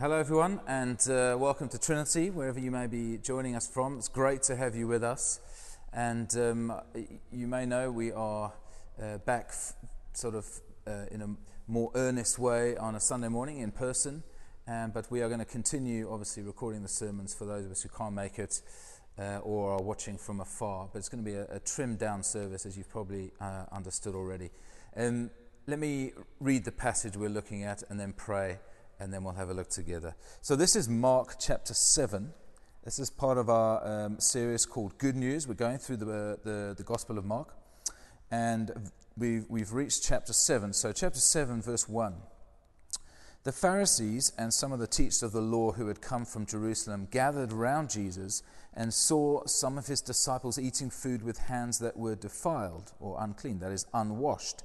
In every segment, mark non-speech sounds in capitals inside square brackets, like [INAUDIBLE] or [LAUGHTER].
Hello, everyone, and uh, welcome to Trinity, wherever you may be joining us from. It's great to have you with us. And um, you may know we are uh, back f- sort of uh, in a more earnest way on a Sunday morning in person. Um, but we are going to continue, obviously, recording the sermons for those of us who can't make it uh, or are watching from afar. But it's going to be a, a trimmed down service, as you've probably uh, understood already. Um, let me read the passage we're looking at and then pray and then we'll have a look together. So, this is Mark chapter 7. This is part of our um, series called Good News. We're going through the, uh, the, the, Gospel of Mark, and we've, we've reached chapter 7. So, chapter 7, verse 1. The Pharisees and some of the teachers of the law who had come from Jerusalem gathered round Jesus and saw some of his disciples eating food with hands that were defiled or unclean, that is, unwashed.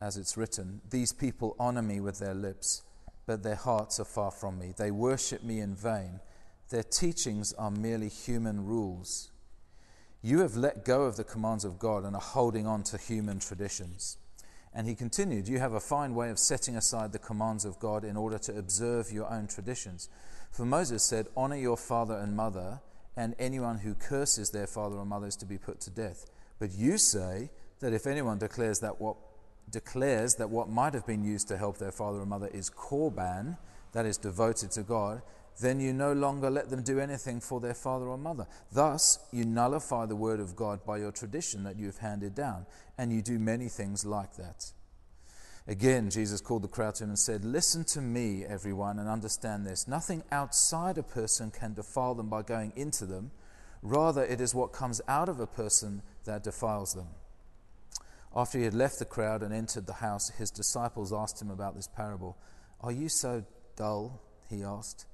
as it's written, These people honor me with their lips, but their hearts are far from me. They worship me in vain. Their teachings are merely human rules. You have let go of the commands of God and are holding on to human traditions. And he continued, You have a fine way of setting aside the commands of God in order to observe your own traditions. For Moses said, Honor your father and mother, and anyone who curses their father or mother is to be put to death. But you say that if anyone declares that what declares that what might have been used to help their father or mother is korban, that is devoted to God, then you no longer let them do anything for their father or mother. Thus, you nullify the word of God by your tradition that you have handed down, and you do many things like that. Again, Jesus called the crowd to him and said, Listen to me, everyone, and understand this. Nothing outside a person can defile them by going into them. Rather, it is what comes out of a person that defiles them. After he had left the crowd and entered the house, his disciples asked him about this parable. Are you so dull? He asked.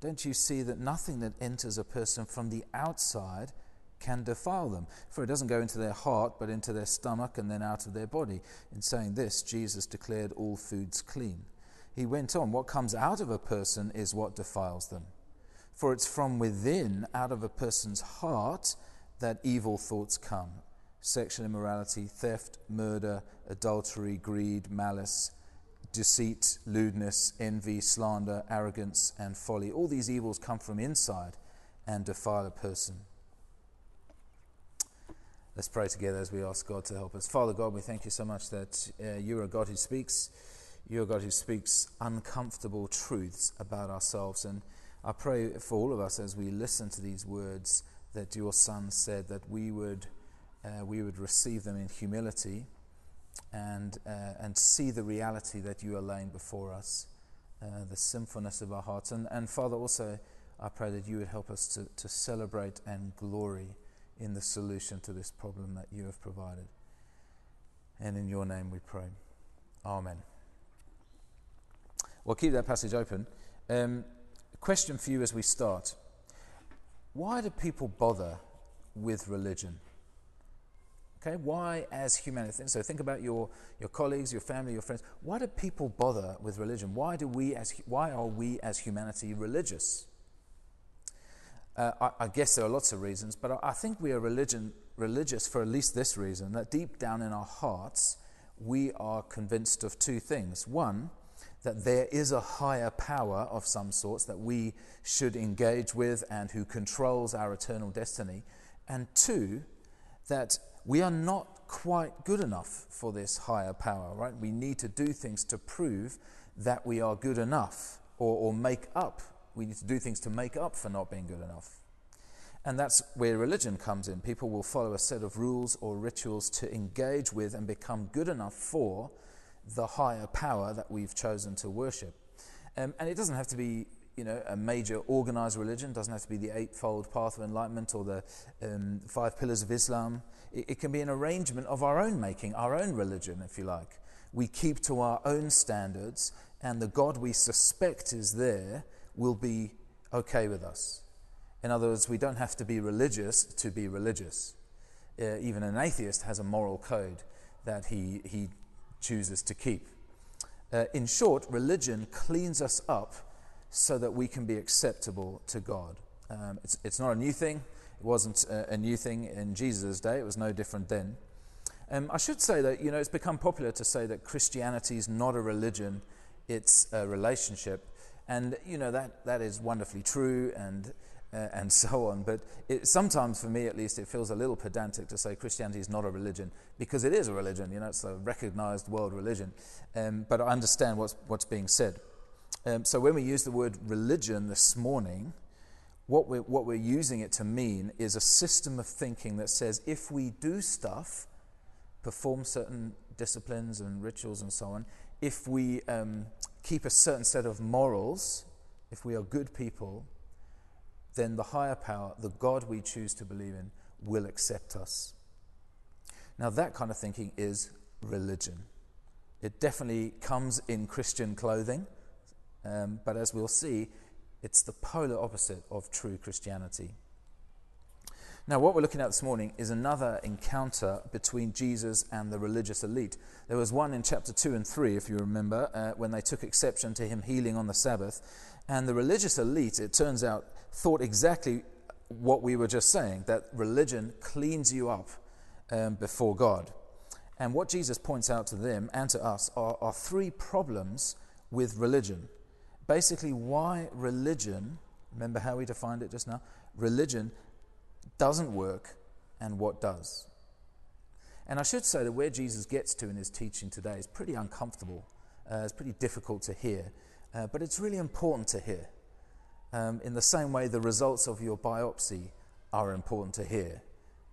Don't you see that nothing that enters a person from the outside can defile them? For it doesn't go into their heart, but into their stomach and then out of their body. In saying this, Jesus declared all foods clean. He went on, What comes out of a person is what defiles them. For it's from within, out of a person's heart, that evil thoughts come sexual immorality, theft, murder, adultery, greed, malice, deceit, lewdness, envy, slander, arrogance, and folly. All these evils come from inside and defile a person. Let's pray together as we ask God to help us. Father God, we thank you so much that uh, you are a God who speaks. You're a God who speaks uncomfortable truths about ourselves. And I pray for all of us as we listen to these words that your Son said that we would uh, we would receive them in humility and, uh, and see the reality that you are laying before us, uh, the sinfulness of our hearts. And, and Father, also, I pray that you would help us to, to celebrate and glory in the solution to this problem that you have provided. And in your name we pray. Amen. Well, keep that passage open. Um, question for you as we start Why do people bother with religion? Okay, why as humanity? So think about your, your colleagues, your family, your friends. Why do people bother with religion? Why, do we as, why are we as humanity religious? Uh, I, I, guess there are lots of reasons, but I, I think we are religion, religious for at least this reason that deep down in our hearts, we are convinced of two things. One, that there is a higher power of some sorts that we should engage with and who controls our eternal destiny. And two, that we are not quite good enough for this higher power, right? We need to do things to prove that we are good enough or, or make up. We need to do things to make up for not being good enough. And that's where religion comes in. People will follow a set of rules or rituals to engage with and become good enough for the higher power that we've chosen to worship. Um, and it doesn't have to be you know, a major organized religion. doesn't have to be the eightfold path of enlightenment or the um, five pillars of Islam. It, it, can be an arrangement of our own making, our own religion, if you like. We keep to our own standards, and the God we suspect is there, will be okay with us. In other words, we don't have to be religious to be religious. Uh, even an atheist has a moral code that he, he chooses to keep. Uh, in short, religion cleans us up so that we can be acceptable to God. Um, it's, it's not a new thing. It wasn't a, a, new thing in Jesus' day. It was no different then. Um, I should say that, you know, it's become popular to say that Christianity is not a religion, it's a relationship. And, you know, that, that is wonderfully true and, uh, and [LAUGHS] so on. But it, sometimes, for me at least, it feels a little pedantic to say Christianity is not a religion because it is a religion. You know, it's a recognized world religion. Um, but I understand what's, what's being said. Um, so when we use the word religion this morning, what we're, what we're using it to mean is a system of thinking that says if we do stuff, perform certain disciplines and rituals and so on, if we um, keep a certain set of morals, if we are good people, then the higher power, the God we choose to believe in, will accept us. Now, that kind of thinking is religion. It definitely comes in Christian clothing, um, but as we'll see, it's the polar opposite of true Christianity. Now, what we're looking at this morning is another encounter between Jesus and the religious elite. There was one in chapter 2 and 3, if you remember, uh, when they took exception to him healing on the Sabbath. And the religious elite, it turns out, thought exactly what we were just saying that religion cleans you up um, before God. And what Jesus points out to them and to us are, are three problems with religion. Basically, why religion, remember how we defined it just now? Religion doesn't work and what does. And I should say that where Jesus gets to in his teaching today is pretty uncomfortable. Uh, it's pretty difficult to hear, uh, but it's really important to hear. Um, in the same way, the results of your biopsy are important to hear,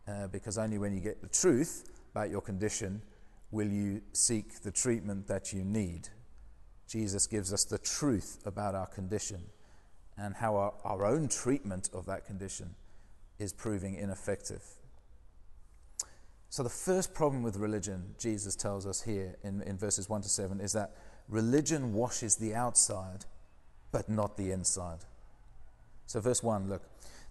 uh, because only when you get the truth about your condition will you seek the treatment that you need. Jesus gives us the truth about our condition and how our, our own treatment of that condition is proving ineffective. So, the first problem with religion, Jesus tells us here in, in verses 1 to 7, is that religion washes the outside, but not the inside. So, verse 1, look.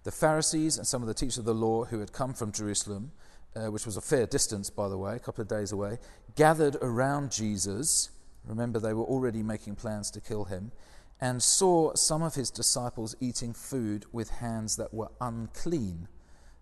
The Pharisees and some of the teachers of the law who had come from Jerusalem, uh, which was a fair distance, by the way, a couple of days away, gathered around Jesus. Remember, they were already making plans to kill him and saw some of his disciples eating food with hands that were unclean,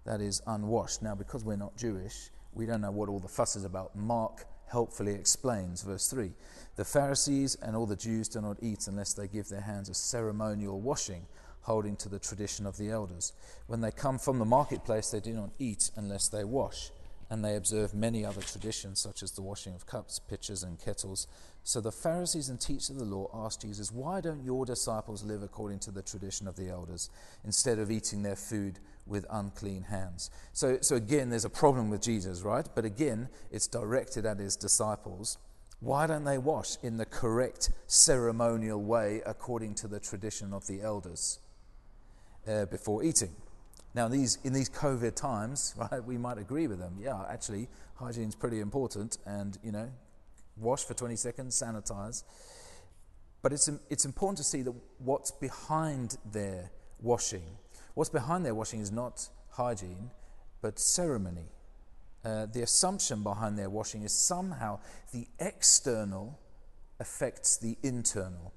that is, unwashed. Now, because we're not Jewish, we don't know what all the fuss is about. Mark helpfully explains, verse 3 The Pharisees and all the Jews do not eat unless they give their hands a ceremonial washing, holding to the tradition of the elders. When they come from the marketplace, they do not eat unless they wash and they observe many other traditions, such as the washing of cups, pitchers, and kettles. So the Pharisees and teachers of the law asked Jesus, Why don't your disciples live according to the tradition of the elders, instead of eating their food with unclean hands? So, so again, there's a problem with Jesus, right? But again, it's directed at his disciples. Why don't they wash in the correct ceremonial way according to the tradition of the elders uh, before eating? Now, these, in these COVID times, [LAUGHS] right, we might agree with them. Yeah, actually, hygiene is pretty important, and you know, wash for 20 seconds, sanitize. But it's, it's important to see that what's behind their washing. What's behind their washing is not hygiene, but ceremony. Uh, the assumption behind their washing is somehow the external affects the internal.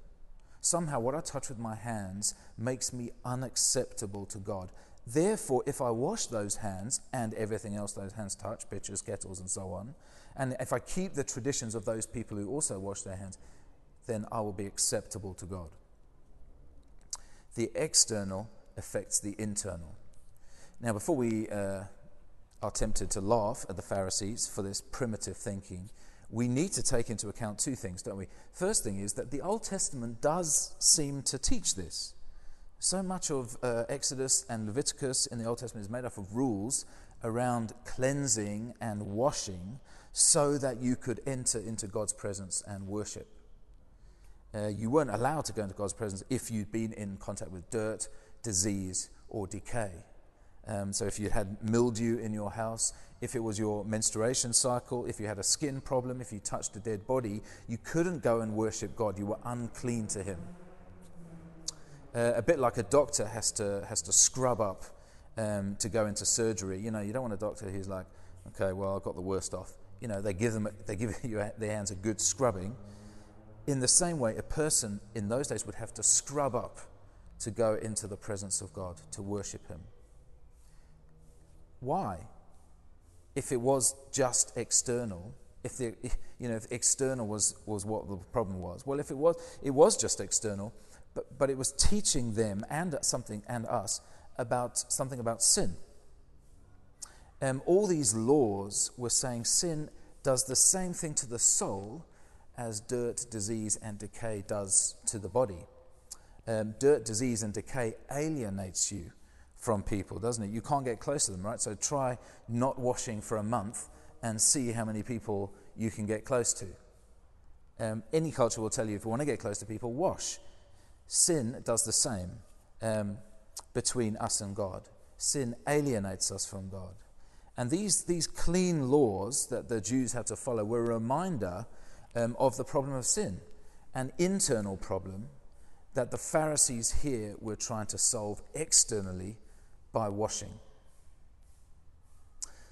Somehow, what I touch with my hands makes me unacceptable to God. Therefore, if I wash those hands and everything else those hands touch, pitchers, kettles, and so on, and if I keep the traditions of those people who also wash their hands, then I will be acceptable to God. The external affects the internal. Now, before we uh, are tempted to laugh at the Pharisees for this primitive thinking, we need to take into account two things, don't we? First thing is that the Old Testament does seem to teach this. So much of uh, Exodus and Leviticus in the Old Testament is made up of rules around cleansing and washing so that you could enter into God's presence and worship. Uh, you weren't allowed to go into God's presence if you'd been in contact with dirt, disease, or decay. Um, so, if you had mildew in your house, if it was your menstruation cycle, if you had a skin problem, if you touched a dead body, you couldn't go and worship God. You were unclean to Him. Uh, a bit like a doctor has to, has to scrub up um, to go into surgery. You know, you don't want a doctor who's like, okay, well, I've got the worst off. You know, they give, them, they give [LAUGHS] you their hands a good scrubbing. In the same way, a person in those days would have to scrub up to go into the presence of God, to worship Him. Why? If it was just external, if the [LAUGHS] you know if external was, was what the problem was. Well, if it was it was just external, but, but it was teaching them and something and us about something about sin. Um, all these laws were saying sin does the same thing to the soul as dirt, disease, and decay does to the body. Um, dirt, disease, and decay alienates you from people, doesn't it? You can't get close to them, right? So try not washing for a month and see how many people you can get close to. Um, any culture will tell you if you want to get close to people, wash. Sin does the same um, between us and God. Sin alienates us from God. And these, these clean laws that the Jews had to follow were a reminder um, of the problem of sin, an internal problem that the Pharisees here were trying to solve externally by washing.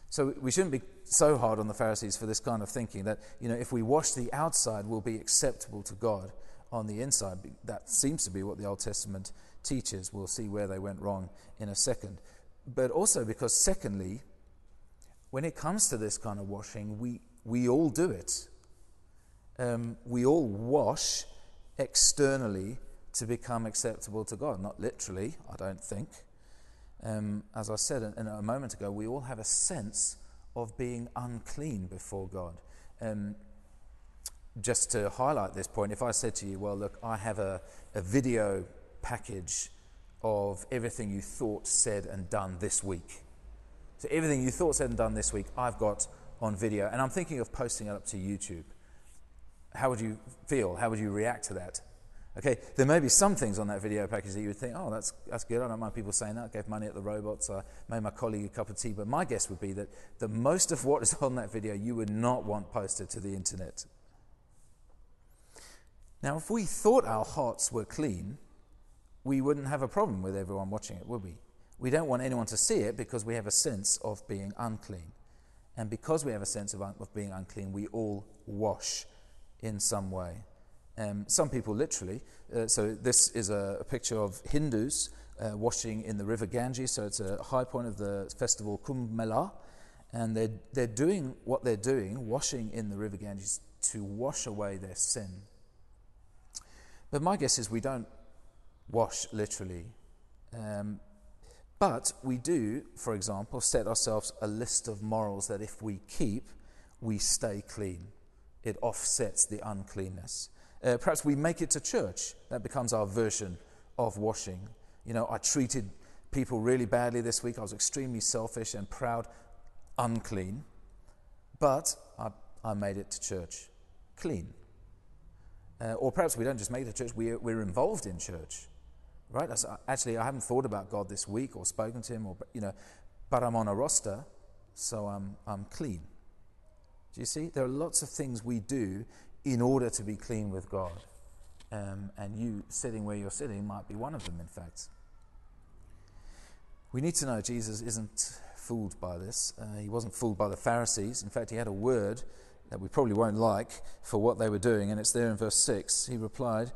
So we shouldn't be so hard on the Pharisees for this kind of thinking that, you know, if we wash the outside, we'll be acceptable to God on the inside. That seems to be what the Old Testament teaches. We'll see where they went wrong in a second. But also because, secondly, when it comes to this kind of washing, we, we all do it. Um, we all wash externally to become acceptable to God. Not literally, I don't think. Um, as I said in, in a moment ago, we all have a sense of being unclean before God. Um, just to highlight this point, if I said to you, well, look, I have a, a video package of everything you thought, said, and done this week. So, everything you thought, said, and done this week, I've got on video, and I'm thinking of posting it up to YouTube. How would you feel? How would you react to that? Okay, there may be some things on that video package that you would think, oh, that's, that's good. I don't mind people saying that. I gave money at the robots. I made my colleague a cup of tea. But my guess would be that, the most of what is on that video you would not want posted to the internet. Now, if we thought our hearts were clean, we wouldn't have a problem with everyone watching it, would we? We don't want anyone to see it because we have a sense of being unclean. And because we have a sense of, un- of being unclean, we all wash in some way. Um, some people literally. Uh, so this is a, a picture of Hindus uh, washing in the river Ganges. So it's a high point of the festival Kumbh Mela, and they're they're doing what they're doing, washing in the river Ganges to wash away their sin. But my guess is we don't wash literally. Um, but we do, for example, set ourselves a list of morals that if we keep, we stay clean. It offsets the uncleanness. Uh, perhaps we make it to church. That becomes our version of washing. You know, I treated people really badly this week. I was extremely selfish and proud, unclean. But I, I made it to church clean. Uh, or perhaps we don't just make the church, we, we're involved in church. Right? That's, actually, I haven't thought about God this week or spoken to Him, or, you know, but I'm on a roster, so I'm, I'm clean. Do you see? There are lots of things we do in order to be clean with God. Um, and you sitting where you're sitting might be one of them, in fact. We need to know Jesus isn't fooled by this. Uh, he wasn't fooled by the Pharisees. In fact, he had a word that we probably won't like for what they were doing, and it's there in verse 6. He replied,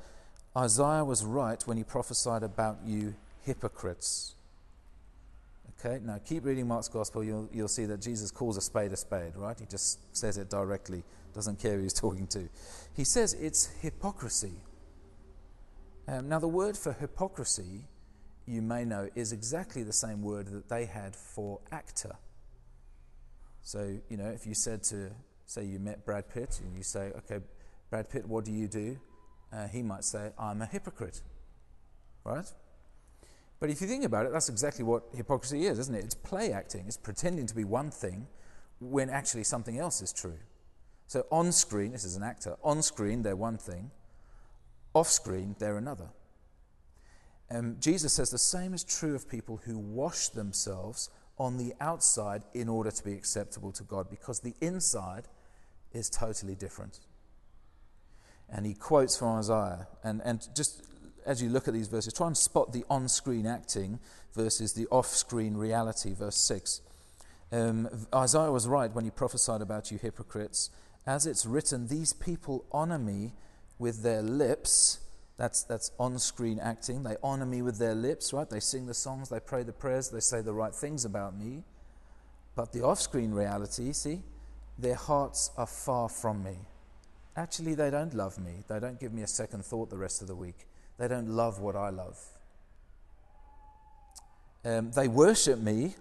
Isaiah was right when he prophesied about you hypocrites. Okay, now keep reading Mark's Gospel, you'll, you'll see that Jesus calls a spade a spade, right? He just says it directly, doesn't care who he's [LAUGHS] talking to. He says it's hypocrisy. Um, now, the word for hypocrisy, you may know, is exactly the same word that they had for actor. So, you know, if you said to, say, you met Brad Pitt, and you say, okay, Brad Pitt, what do you do? Uh, he might say, I'm a hypocrite, right? But if you think about it, that's exactly what hypocrisy is, isn't it? It's play acting, it's pretending to be one thing when actually something else is true. So on screen, this is an actor, on screen they're one thing, off screen they're another. Um, Jesus says the same is true of people who wash themselves on the outside in order to be acceptable to God because the inside is totally different. And he quotes from Isaiah. And, and just as you look at these verses, try and spot the on screen acting versus the off screen reality. Verse 6. Um, Isaiah was right when he prophesied about you hypocrites. As it's written, these people honor me with their lips. That's, that's on screen acting. They honor me with their lips, right? They sing the songs, they pray the prayers, they say the right things about me. But the off screen reality, see, their hearts are far from me. Actually, they don't love me. They don't give me a second thought the rest of the week. They don't love what I love. Um, they worship me.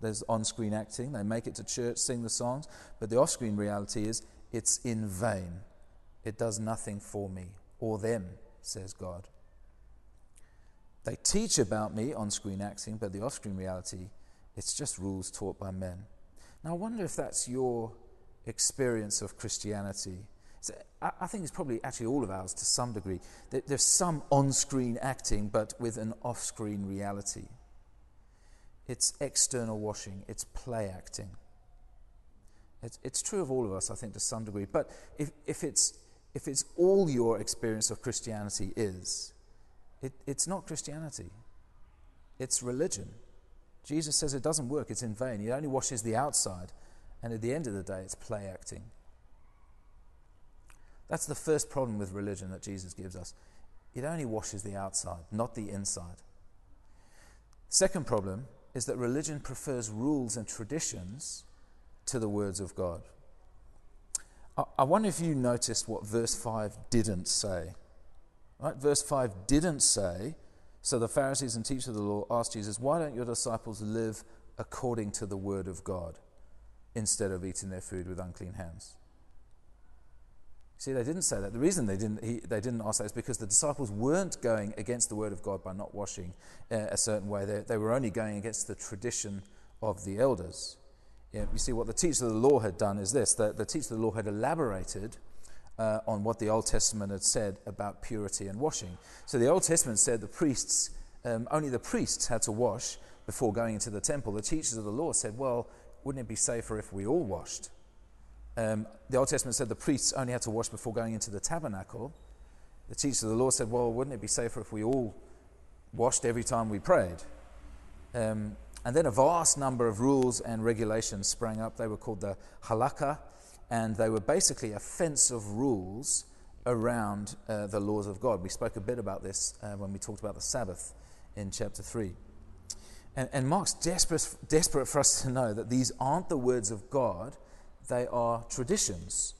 There's on screen acting. They make it to church, sing the songs. But the off screen reality is it's in vain. It does nothing for me or them, says God. They teach about me on screen acting, but the off screen reality, it's just rules taught by men. Now, I wonder if that's your experience of Christianity. I think it's probably actually all of ours to some degree. There's some on screen acting, but with an off screen reality. It's external washing, it's play acting. It's, true of all of us, I think, to some degree. But if, if, it's, if it's all your experience of Christianity is, it, it's not Christianity, it's religion. Jesus says it doesn't work, it's in vain. He only washes the outside, and at the end of the day, it's play acting. That's the first problem with religion that Jesus gives us. It only washes the outside, not the inside. Second problem is that religion prefers rules and traditions to the words of God. I wonder if you noticed what verse 5 didn't say. Right? Verse 5 didn't say, so the Pharisees and teachers of the law asked Jesus, Why don't your disciples live according to the word of God instead of eating their food with unclean hands? See, they didn't say that. The reason they didn't, he, they didn't ask that is because the disciples weren't going against the word of God by not washing uh, a certain way. They, they were only going against the tradition of the elders. Yeah, you see, what the teachers of the law had done is this the, the teachers of the law had elaborated uh, on what the Old Testament had said about purity and washing. So the Old Testament said the priests, um, only the priests had to wash before going into the temple. The teachers of the law said, well, wouldn't it be safer if we all washed? Um, the Old Testament said the priests only had to wash before going into the tabernacle. The teachers of the law said, well, wouldn't it be safer if we all washed every time we prayed? Um, and then a vast number of rules and regulations sprang up. They were called the halakha, and they were basically a fence of rules around uh, the laws of God. We spoke a bit about this uh, when we talked about the Sabbath in chapter 3. And, and Mark's desperate, desperate for us to know that these aren't the words of God they are traditions,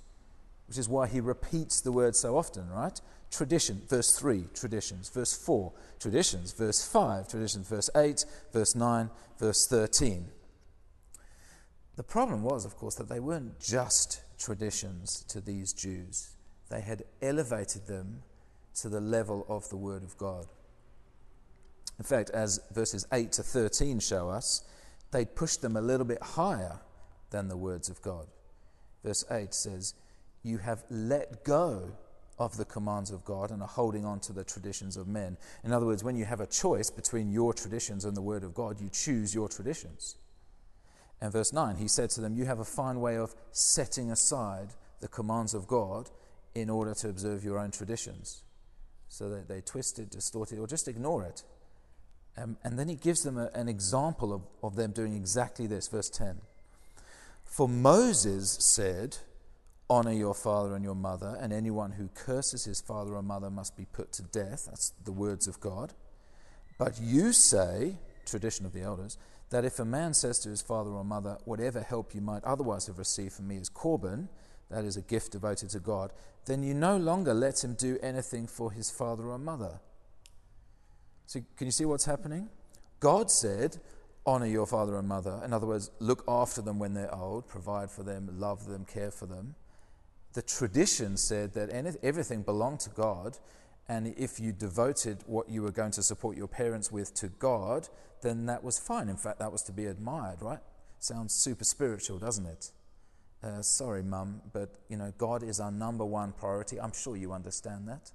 which is why he repeats the word so often, right? Tradition, verse 3, traditions, verse 4, traditions, verse 5, traditions, verse 8, verse 9, verse 13. The problem was, of course, that they weren't just traditions to these Jews, they had elevated them to the level of the Word of God. In fact, as verses 8 to 13 show us, they'd pushed them a little bit higher than the words of God. Verse 8 says, You have let go of the commands of God and are holding on to the traditions of men. In other words, when you have a choice between your traditions and the word of God, you choose your traditions. And verse 9, he said to them, You have a fine way of setting aside the commands of God in order to observe your own traditions. So that they twist it, distort it, or just ignore it. Um, and then he gives them a, an example of, of them doing exactly this. Verse 10 for Moses said, Honor your father and your mother, and anyone who curses his father or mother must be put to death. That's the words of God. But you say, tradition of the elders, that if a man says to his father or mother, Whatever help you might otherwise have received from me is Corban, that is a gift devoted to God, then you no longer let him do anything for his father or mother. So, can you see what's happening? God said, honor your father and mother. In other words, look after them when they're old, provide for them, love them, care for them. The tradition said that everything belonged to God, and if you devoted what you were going to support your parents with to God, then that was fine. In fact, that was to be admired, right? Sounds super spiritual, doesn't it? Uh, sorry, mum, but you know, God is our number one priority. I'm sure you understand that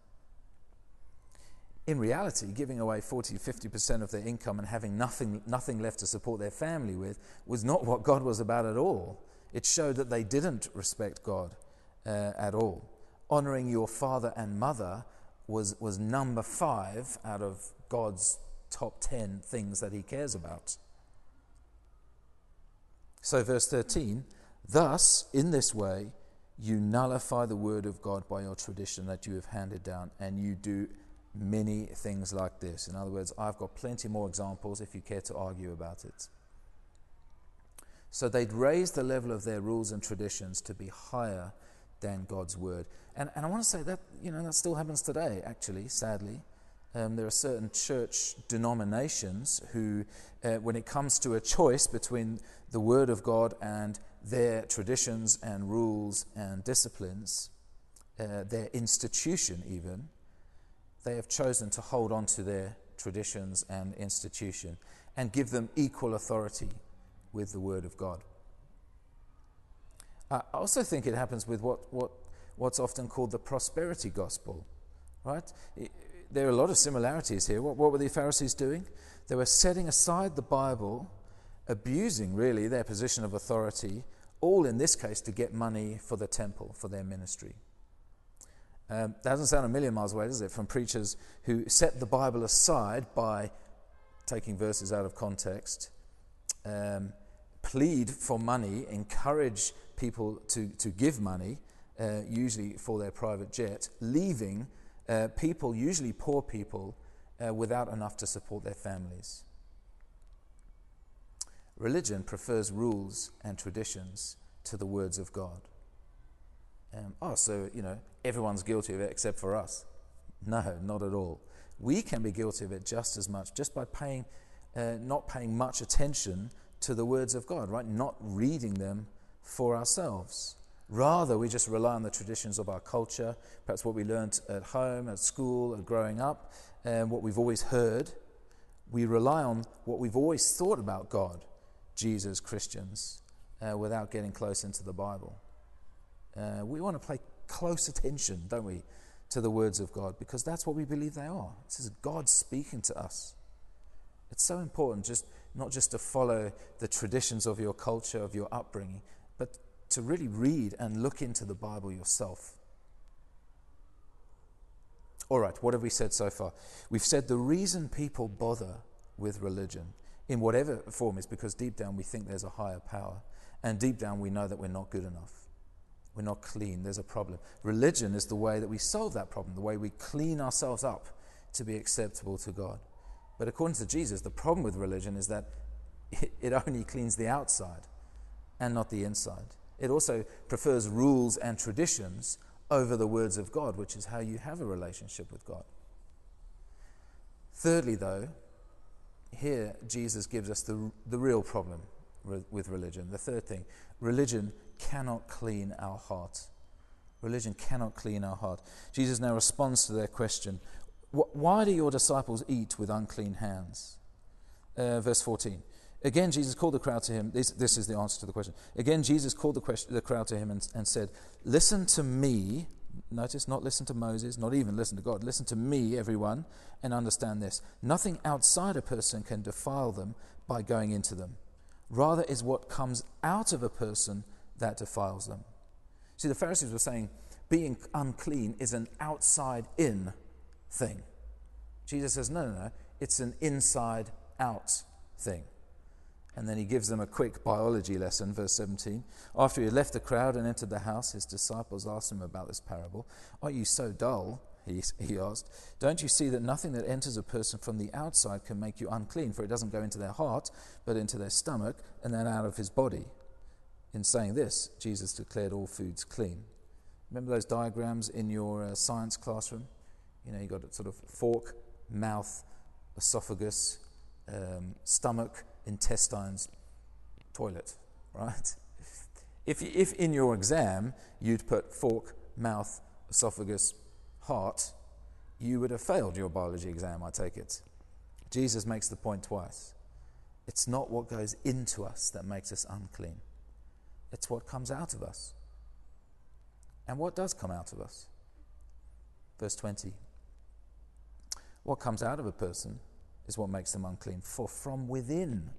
in reality, giving away 40, 50% of their income and having nothing, nothing left to support their family with was not what God was about at all. It showed that they didn't respect God uh, at all. Honoring your father and mother was, was number five out of God's top 10 things that he cares about. So, verse 13, thus, in this way, you nullify the word of God by your tradition that you have handed down, and you do many things like this. In other words, I've got plenty more examples if you care to argue about it. So they'd raise the level of their rules and traditions to be higher than God's word. And, and I want to say that, you know, that still happens today, actually, sadly. Um, there are certain church denominations who, uh, when it comes to a choice between the Word of God and their traditions and rules and disciplines, uh, their institution even, they have chosen to hold on to their traditions and institution and give them equal authority with the Word of God. I also think it happens with what, what, what's often called the prosperity gospel, right? there are a lot of similarities here. What, what were the Pharisees doing? They were setting aside the Bible, abusing really their position of authority, all in this case to get money for the temple, for their ministry. Um, that doesn't sound a million miles away, does it? From preachers who set the Bible aside by taking verses out of context, um, plead for money, encourage people to, to give money, uh, usually for their private jet, leaving uh, people, usually poor people, uh, without enough to support their families. Religion prefers rules and traditions to the words of God. Um, oh, so, you know, everyone's guilty of it except for us. No, not at all. We can be guilty of it just as much, just by paying, uh, not paying much attention to the words of God, right? Not reading them for ourselves. Rather, we just rely on the traditions of our culture, perhaps what we learned at home, at school, at growing up, and what we've always heard. We rely on what we've always thought about God, Jesus, Christians, uh, without getting close into the Bible. Uh, we want to pay close attention, don't we, to the words of God, because that's what we believe they are. This is God speaking to us. It's so important, just not just to follow the traditions of your culture, of your upbringing, but to really read and look into the Bible yourself. All right, what have we said so far? We've said the reason people bother with religion in whatever form is because deep down we think there's a higher power. And deep down we know that we're not good enough. We're not clean. There's a problem. Religion is the way that we solve that problem, the way we clean ourselves up to be acceptable to God. But according to Jesus, the problem with religion is that it only cleans the outside and not the inside. It also prefers rules and traditions over the words of God, which is how you have a relationship with God. Thirdly, though, here Jesus gives us the, the real problem with religion. The third thing religion cannot clean our heart. Religion cannot clean our heart. Jesus now responds to their question Why do your disciples eat with unclean hands? Uh, verse 14. Again, Jesus called the crowd to him. This, this is the answer to the question. Again, Jesus called the, question, the crowd to him and, and said, Listen to me. Notice, not listen to Moses, not even listen to God. Listen to me, everyone, and understand this. Nothing outside a person can defile them by going into them. Rather, is what comes out of a person that defiles them. See, the Pharisees were saying being unclean is an outside in thing. Jesus says, no, no, no, it's an inside out thing. And then he gives them a quick biology lesson, verse 17. After he had left the crowd and entered the house, his disciples asked him about this parable. Are you so dull? He, he asked. Don't you see that nothing that enters a person from the outside can make you unclean? For it doesn't go into their heart, but into their stomach, and then out of his body. In saying this, Jesus declared all foods clean. Remember those diagrams in your uh, science classroom? You know, you've got sort of fork, mouth, esophagus, um, stomach, intestines, toilet, right? If, if in your exam you'd put fork, mouth, esophagus, heart, you would have failed your biology exam, I take it. Jesus makes the point twice. It's not what goes into us that makes us unclean, it's what comes out of us. And what does come out of us? Verse 20. What comes out of a person is what makes them unclean. For from within,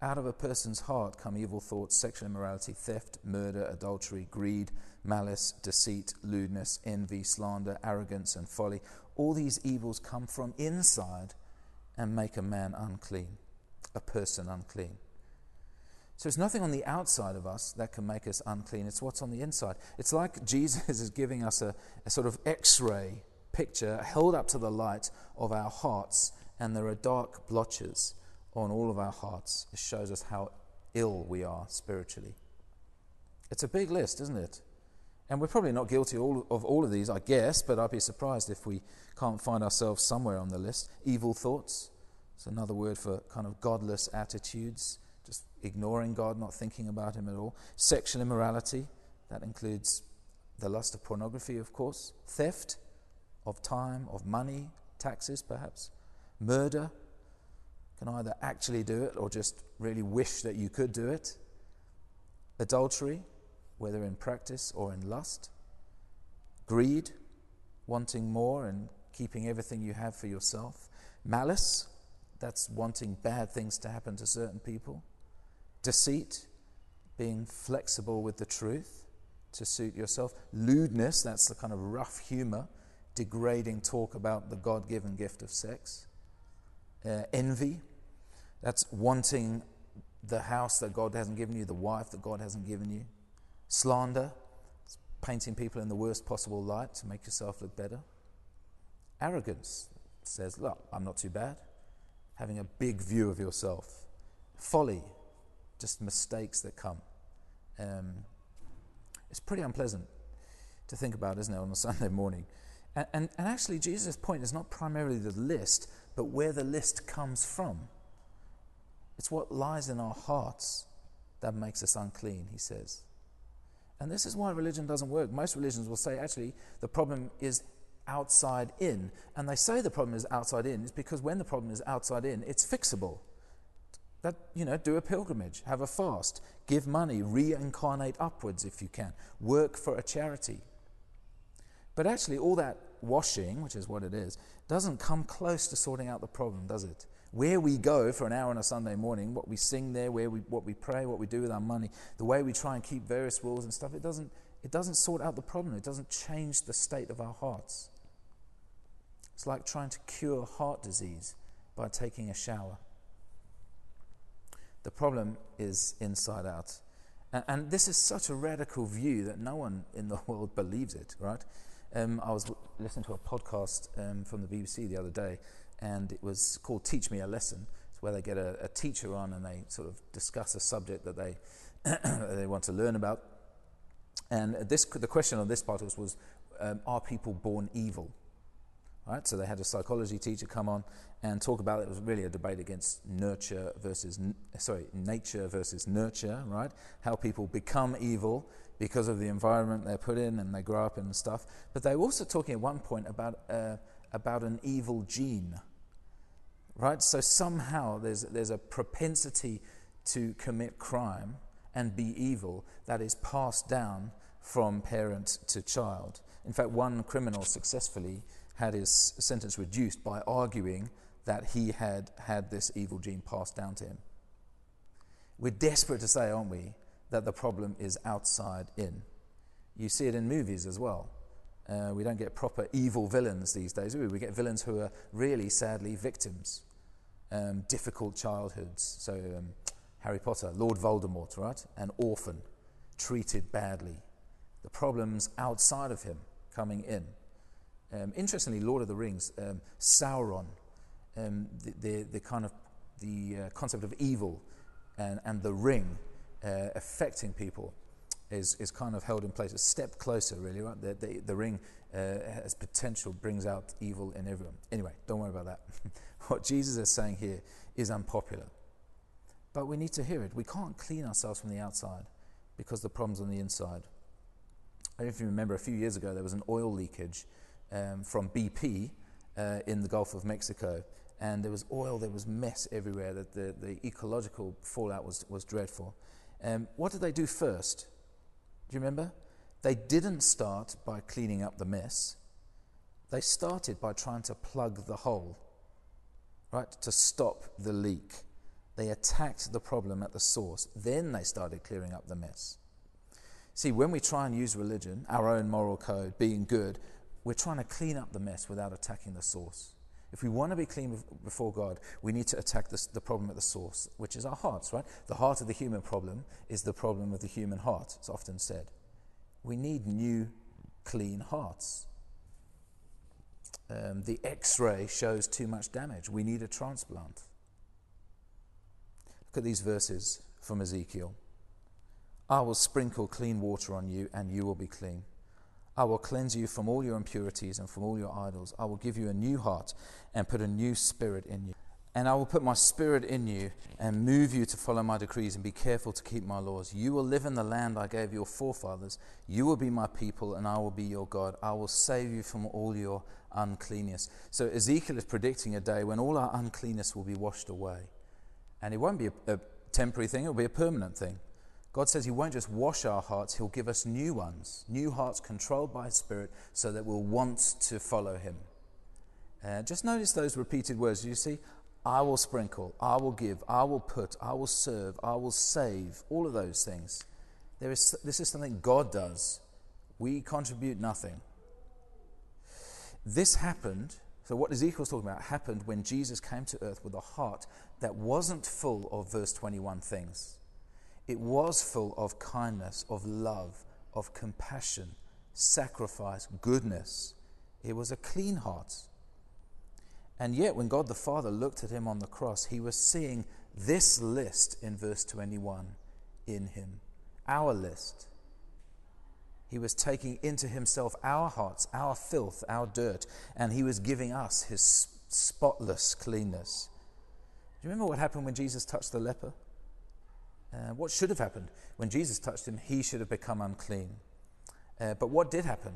Out of a person's heart come evil thoughts, sexual immorality, theft, murder, adultery, greed, malice, deceit, lewdness, envy, slander, arrogance, and folly. All these evils come from inside and make a man unclean, a person unclean. So it's nothing on the outside of us that can make us unclean, it's what's on the inside. It's like [LAUGHS] Jesus is giving us a, a sort of x ray picture held up to the light of our hearts, and there are dark blotches on all of our hearts. It shows us how ill we are spiritually. It's a big list, isn't it? And we're probably not guilty of all of these, I guess, but I'd be surprised if we can't find ourselves somewhere on the list. Evil thoughts, it's another word for kind of godless attitudes, just ignoring God, not thinking about Him at all. Sexual immorality, that includes the lust of pornography, of course. Theft of time, of money, taxes perhaps. Murder, can either actually do it or just really wish that you could do it. Adultery, whether in practice or in lust. Greed, wanting more and keeping everything you have for yourself. Malice, that's wanting bad things to happen to certain people. Deceit, being flexible with the truth to suit yourself. Lewdness, that's the kind of rough humor, degrading talk about the God given gift of sex. Uh, envy, that's wanting the house that God hasn't given you, the wife that God hasn't given you. Slander, painting people in the worst possible light to make yourself look better. Arrogance says, Look, I'm not too bad. Having a big view of yourself. Folly, just mistakes that come. Um, it's pretty unpleasant to think about, isn't it, on a [LAUGHS] Sunday morning? And, and, and actually, Jesus' point is not primarily the list, but where the list comes from. It's what lies in our hearts that makes us unclean, he says. And this is why religion doesn't work. Most religions will say, actually, the problem is outside in. And they say the problem is outside in is because when the problem is outside in, it's fixable. That, you know, do a pilgrimage, have a fast, give money, reincarnate upwards if you can, work for a charity. But actually, all that washing, which is what it is, doesn't come close to sorting out the problem, does it? where we go for an hour on a Sunday morning, what we sing there, where we, what we pray, what we do with our money, the way we try and keep various rules and stuff, it doesn't, it doesn't sort out the problem. It doesn't change the state of our hearts. It's like trying to cure heart disease by taking a shower. The problem is inside out. And, and this is such a radical view that no one in the [LAUGHS] world believes it, right? Um, I was listening to a podcast um, from the BBC the other day, and it was called Teach Me a Lesson. It's where they get a, a teacher on and they sort of discuss a subject that they, [CLEARS THROAT] they want to learn about. And this, the question on this part was, um, Are people born evil? Right, so they had a psychology teacher come on and talk about it. It was really a debate against nurture versus, sorry, nature versus nurture, right? How people become evil because of the environment they're put in and they grow up in and stuff. But they were also talking at one point about, uh, about an evil gene, right? So somehow there's, there's a propensity to commit crime and be evil that is passed down from parent to child. In fact, one criminal successfully had his sentence reduced by arguing that he had had this evil gene passed down to him. We're desperate to say, aren't we, that the problem is outside in. You see it in movies as well. Uh, we don't get proper evil villains these days, we? We get villains who are really, sadly, victims um, difficult childhoods. So, um, Harry Potter, Lord Voldemort, right? An orphan, treated badly. The problems outside of him coming in. Um, interestingly, Lord of the Rings, um, Sauron, um, the, the, the, kind of the uh, concept of evil and, and the ring uh, affecting people is, is kind of held in place. A step closer, really, right? The, the, the ring uh, has potential, brings out evil in everyone. Anyway, don't worry about that. [LAUGHS] what Jesus is saying here is unpopular. But we need to hear it. We can't clean ourselves from the outside because the problem's on the inside. I don't know if you remember a few years ago there was an oil leakage um, from BP uh, in the Gulf of Mexico. And there was oil, there was mess everywhere. That the, the ecological fallout was, was dreadful. Um, what did they do first? Do you remember? They didn't start by cleaning up the mess. They started by trying to plug the hole right, to stop the leak. They attacked the problem at the source. Then they started clearing up the mess. See, when we try and use religion, our own moral code, being good, we're trying to clean up the mess without attacking the source. If we want to be clean before God, we need to attack this, the problem at the source, which is our hearts, right? The heart of the human problem is the problem of the human heart, it's often said. We need new, clean hearts. Um, the x ray shows too much damage. We need a transplant. Look at these verses from Ezekiel. I will sprinkle clean water on you, and you will be clean. I will cleanse you from all your impurities and from all your idols. I will give you a new heart and put a new spirit in you. And I will put my spirit in you and move you to follow my decrees and be careful to keep my laws. You will live in the land I gave your forefathers. You will be my people, and I will be your God. I will save you from all your uncleanness. So Ezekiel is predicting a day when all our uncleanness will be washed away. And it won't be a, a temporary thing, it will be a permanent thing. God says He won't just wash our hearts, He'll give us new ones, new hearts controlled by His Spirit, so that we'll want to follow Him. Uh, just notice those repeated words. You see, I will sprinkle, I will give, I will put, I will serve, I will save, all of those things. There is, this is something God does. We contribute nothing. This happened, so what Ezekiel's talking about happened when Jesus came to earth with a heart that wasn't full of verse 21 things. It was full of kindness, of love, of compassion, sacrifice, goodness. It was a clean heart. And yet, when God the Father looked at him on the cross, he was seeing this list in verse 21 in him, our list. He was taking into himself our hearts, our filth, our dirt, and he was giving us his spotless cleanness. Do you remember what happened when Jesus touched the leper? Uh, what should have happened? When Jesus touched him, he should have become unclean. Uh, but what did happen?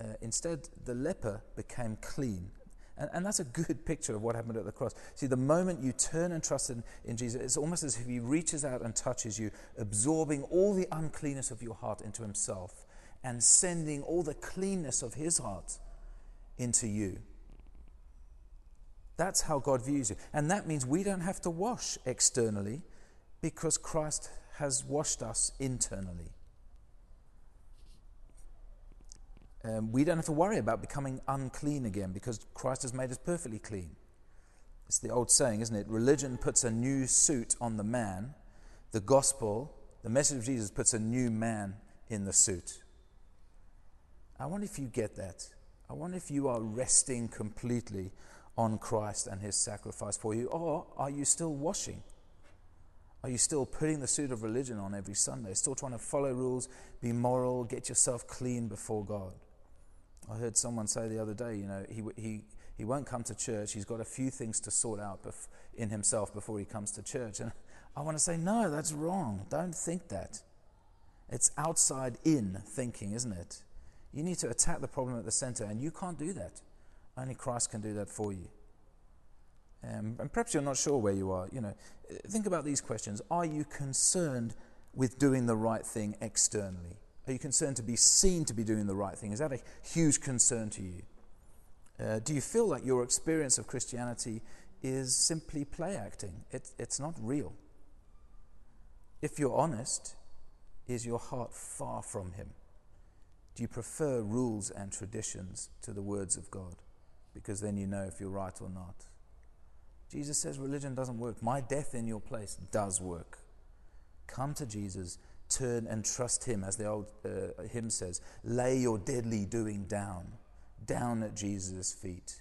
Uh, instead, the leper became clean. And, and, that's a good [LAUGHS] picture of what happened at the cross. See, the moment you turn and trust in, in Jesus, it's almost as if he reaches out and touches you, absorbing all the uncleanness of your heart into himself and sending all the cleanness of his heart into you. That's how God views you. And that means we don't have to wash externally because Christ has washed us internally. Um, we don't have to worry about becoming unclean again because Christ has made us perfectly clean. It's the old saying, isn't it? Religion puts a new suit on the man. The gospel, the message of Jesus, puts a new man in the suit. I wonder if you get that. I wonder if you are resting completely on Christ and his sacrifice for you, or are you still washing? Are you still putting the suit of religion on every Sunday? Still trying to follow rules, be moral, get yourself clean before God? I heard someone say the other day, you know, he, he, he won't come to church. He's got a few things to sort out bef- in himself before he comes to church. And I want to say, no, that's wrong. Don't think that. It's outside in thinking, isn't it? You need to attack the problem at the center, and you can't do that. Only Christ can do that for you. Um, and perhaps you're not sure where you are. You know, think about these questions. Are you concerned with doing the right thing externally? Are you concerned to be seen to be doing the right thing? Is that a huge concern to you? Uh, do you feel like your experience of Christianity is simply play acting? It, it's not real. If you're honest, is your heart far from Him? Do you prefer rules and traditions to the words of God? Because then you know if you're right or not. Jesus says religion doesn't work. My death in your place does work. Come to Jesus, turn and trust Him, as the old uh, hymn says. Lay your deadly doing down, down at Jesus' feet.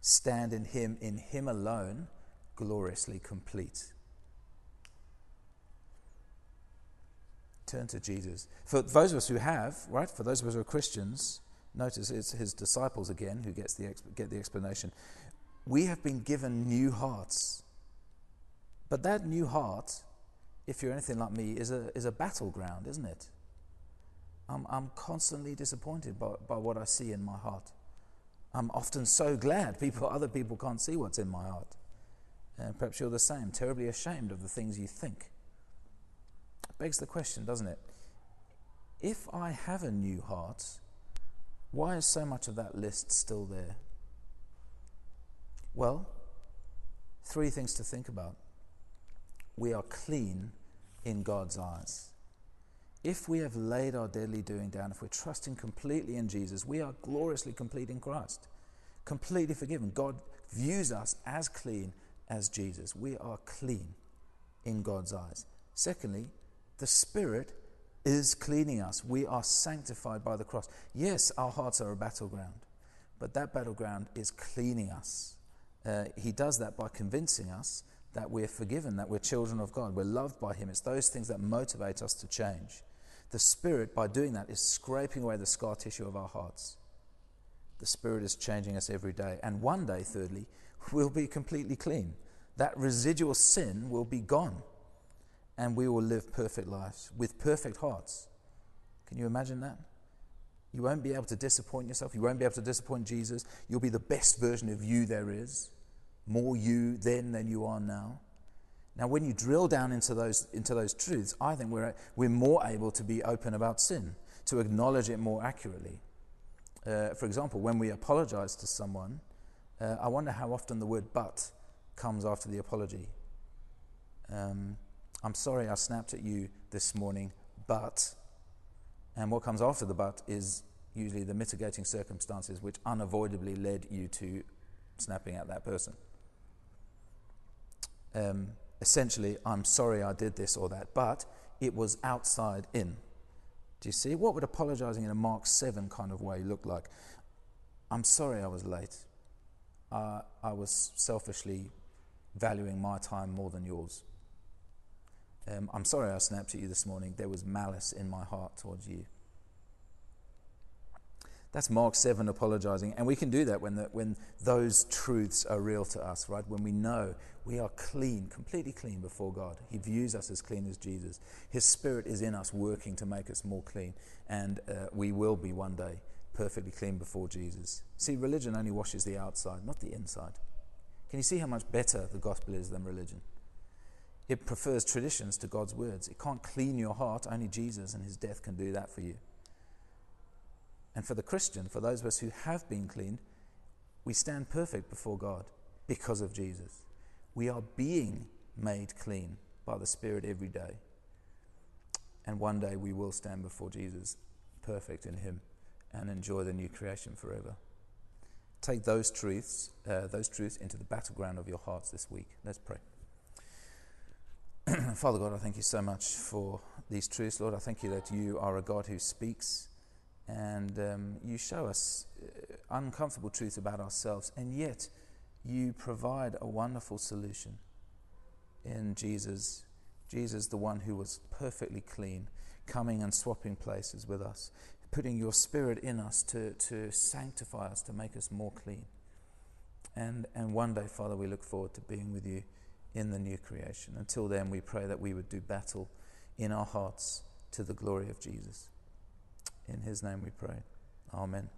Stand in Him, in Him alone, gloriously complete. Turn to Jesus. For those of us who have, right, for those of us who are Christians, notice it's His disciples again who gets the, get the explanation we have been given new hearts. But that new heart, if you're anything like me, is a, is a battleground, isn't it? I'm, I'm constantly disappointed by, by what I see in my heart. I'm often so glad people, [LAUGHS] other people can't see what's in my heart. And perhaps you're the same, terribly ashamed of the things you think. It begs the question, doesn't it? If I have a new heart, why is so much of that list still there? Well, three things to think about. we are clean in God's eyes. If we have laid our deadly doing down, if we're trusting completely in Jesus, we are gloriously complete in Christ, completely forgiven. God views us as clean as Jesus. We are clean in God's eyes. Secondly, the Spirit is cleaning us. We are sanctified by the cross. Yes, our hearts are a battleground, but that battleground is cleaning us. Uh, he does that by convincing us that we're forgiven, that we're children of God, we're loved by Him. It's those things that motivate us to change. The Spirit, by doing that, is scraping away the scar tissue of our hearts. The Spirit is changing us every day. And one day, thirdly, we'll be completely clean. That residual sin will be gone. And we will live perfect lives with perfect hearts. Can you imagine that? You won't be able to disappoint yourself. You won't be able to disappoint Jesus. You'll be the best version of you there is. More you then than you are now. Now, when you drill down into those, into those truths, I think we're, we're more able to be open about sin, to acknowledge it more accurately. Uh, for example, when we apologize to someone, uh, I wonder how often the word but comes after the apology. Um, I'm sorry I snapped at you this morning, but. And what comes after the but is usually the mitigating circumstances which unavoidably led you to snapping at that person. Um, essentially, I'm sorry I did this or that, but it was outside in. Do you see? What would apologizing in a Mark 7 kind of way look like? I'm sorry I was late. Uh, I was selfishly valuing my time more than yours. Um, I'm sorry I snapped at you this morning. There was malice in my heart towards you. That's Mark 7 apologizing. And we can do that when, the, when those truths are real to us, right? When we know we are clean, completely clean before God. He views us as clean as Jesus. His Spirit is in us working to make us more clean. And uh, we will be one day perfectly clean before Jesus. See, religion only washes the outside, not the inside. Can you see how much better the gospel is than religion? It prefers traditions to God's words. It can't clean your heart. Only Jesus and his death can do that for you. And for the Christian, for those of us who have been cleaned, we stand perfect before God because of Jesus. We are being made clean by the Spirit every day. And one day we will stand before Jesus perfect in Him and enjoy the new creation forever. Take those truths, uh, those truths into the battleground of your hearts this week. Let's pray. [CLEARS THROAT] Father God, I thank you so much for these truths, Lord. I thank you that you are a God who speaks and um, you show us uh, uncomfortable truths about ourselves, and yet you provide a wonderful solution in Jesus. Jesus, the one who was perfectly clean, coming and swapping places with us, putting your spirit in us to, to sanctify us, to make us more clean. And, and one day, Father, we look forward to being with you in the new creation. Until then, we pray that we would do battle in our hearts to the glory of Jesus. In his name we pray. Amen.